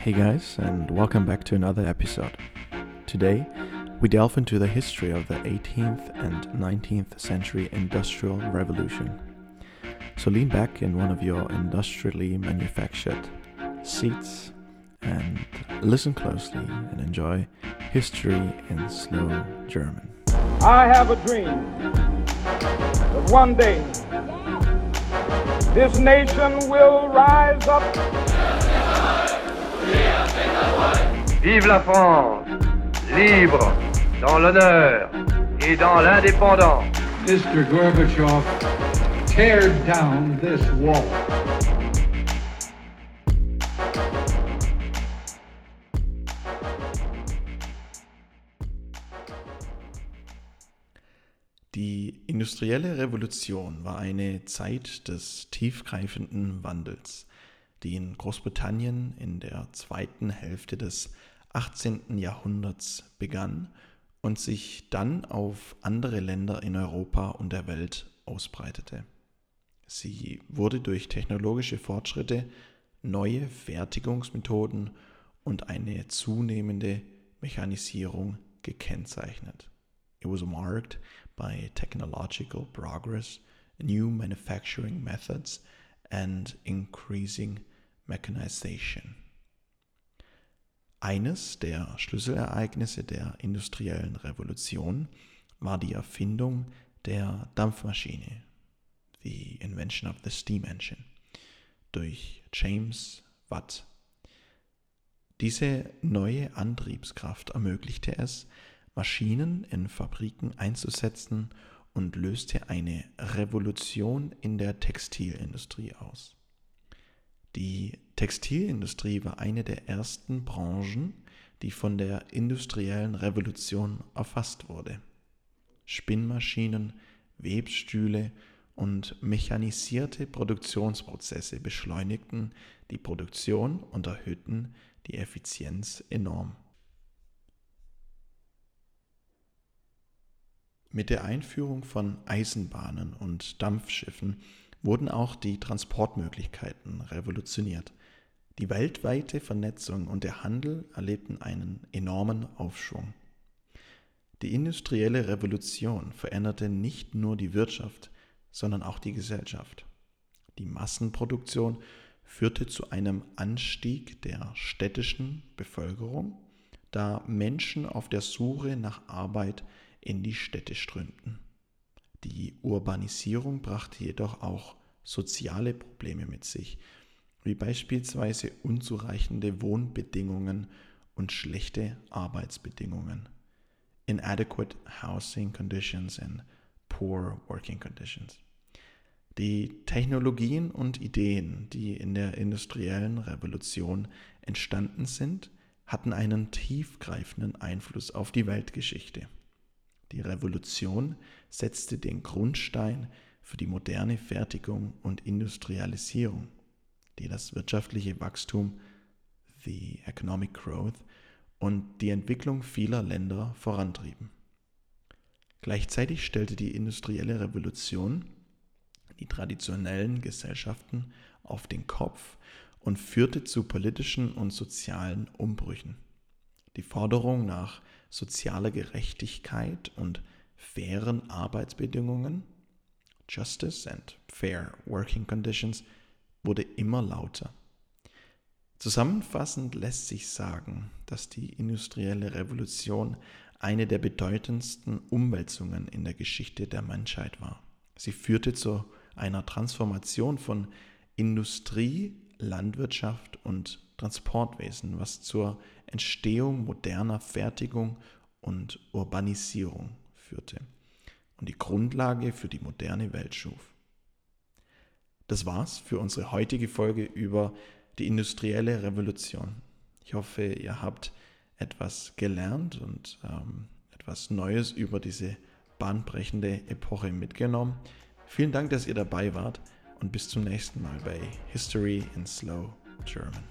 Hey guys, and welcome back to another episode. Today, we delve into the history of the 18th and 19th century Industrial Revolution. So lean back in one of your industrially manufactured seats and listen closely and enjoy history in slow German. I have a dream that one day this nation will rise up. Vive la France, libre, dans l'honneur et dans l'indépendance. Mr. Gorbachev, tear down this wall. Die industrielle Revolution war eine Zeit des tiefgreifenden Wandels, die in Großbritannien in der zweiten Hälfte des 18. Jahrhunderts begann und sich dann auf andere Länder in Europa und der Welt ausbreitete. Sie wurde durch technologische Fortschritte, neue Fertigungsmethoden und eine zunehmende Mechanisierung gekennzeichnet. It was marked by technological progress, new manufacturing methods, and increasing mechanization. Eines der Schlüsselereignisse der industriellen Revolution war die Erfindung der Dampfmaschine, the invention of the steam engine, durch James Watt. Diese neue Antriebskraft ermöglichte es, Maschinen in Fabriken einzusetzen und löste eine Revolution in der Textilindustrie aus. Die Textilindustrie war eine der ersten Branchen, die von der industriellen Revolution erfasst wurde. Spinnmaschinen, Webstühle und mechanisierte Produktionsprozesse beschleunigten die Produktion und erhöhten die Effizienz enorm. Mit der Einführung von Eisenbahnen und Dampfschiffen wurden auch die Transportmöglichkeiten revolutioniert. Die weltweite Vernetzung und der Handel erlebten einen enormen Aufschwung. Die industrielle Revolution veränderte nicht nur die Wirtschaft, sondern auch die Gesellschaft. Die Massenproduktion führte zu einem Anstieg der städtischen Bevölkerung, da Menschen auf der Suche nach Arbeit in die Städte strömten. Die Urbanisierung brachte jedoch auch soziale Probleme mit sich, wie beispielsweise unzureichende Wohnbedingungen und schlechte Arbeitsbedingungen, inadequate housing conditions and poor working conditions. Die Technologien und Ideen, die in der industriellen Revolution entstanden sind, hatten einen tiefgreifenden Einfluss auf die Weltgeschichte. Die Revolution setzte den Grundstein für die moderne Fertigung und Industrialisierung, die das wirtschaftliche Wachstum, the economic growth und die Entwicklung vieler Länder vorantrieben. Gleichzeitig stellte die industrielle Revolution die traditionellen Gesellschaften auf den Kopf und führte zu politischen und sozialen Umbrüchen. Die Forderung nach sozialer Gerechtigkeit und fairen Arbeitsbedingungen, Justice and Fair Working Conditions, wurde immer lauter. Zusammenfassend lässt sich sagen, dass die industrielle Revolution eine der bedeutendsten Umwälzungen in der Geschichte der Menschheit war. Sie führte zu einer Transformation von Industrie, Landwirtschaft und Transportwesen, was zur Entstehung moderner Fertigung und Urbanisierung führte und die Grundlage für die moderne Welt schuf. Das war's für unsere heutige Folge über die industrielle Revolution. Ich hoffe, ihr habt etwas gelernt und ähm, etwas Neues über diese bahnbrechende Epoche mitgenommen. Vielen Dank, dass ihr dabei wart und bis zum nächsten Mal bei History in Slow German.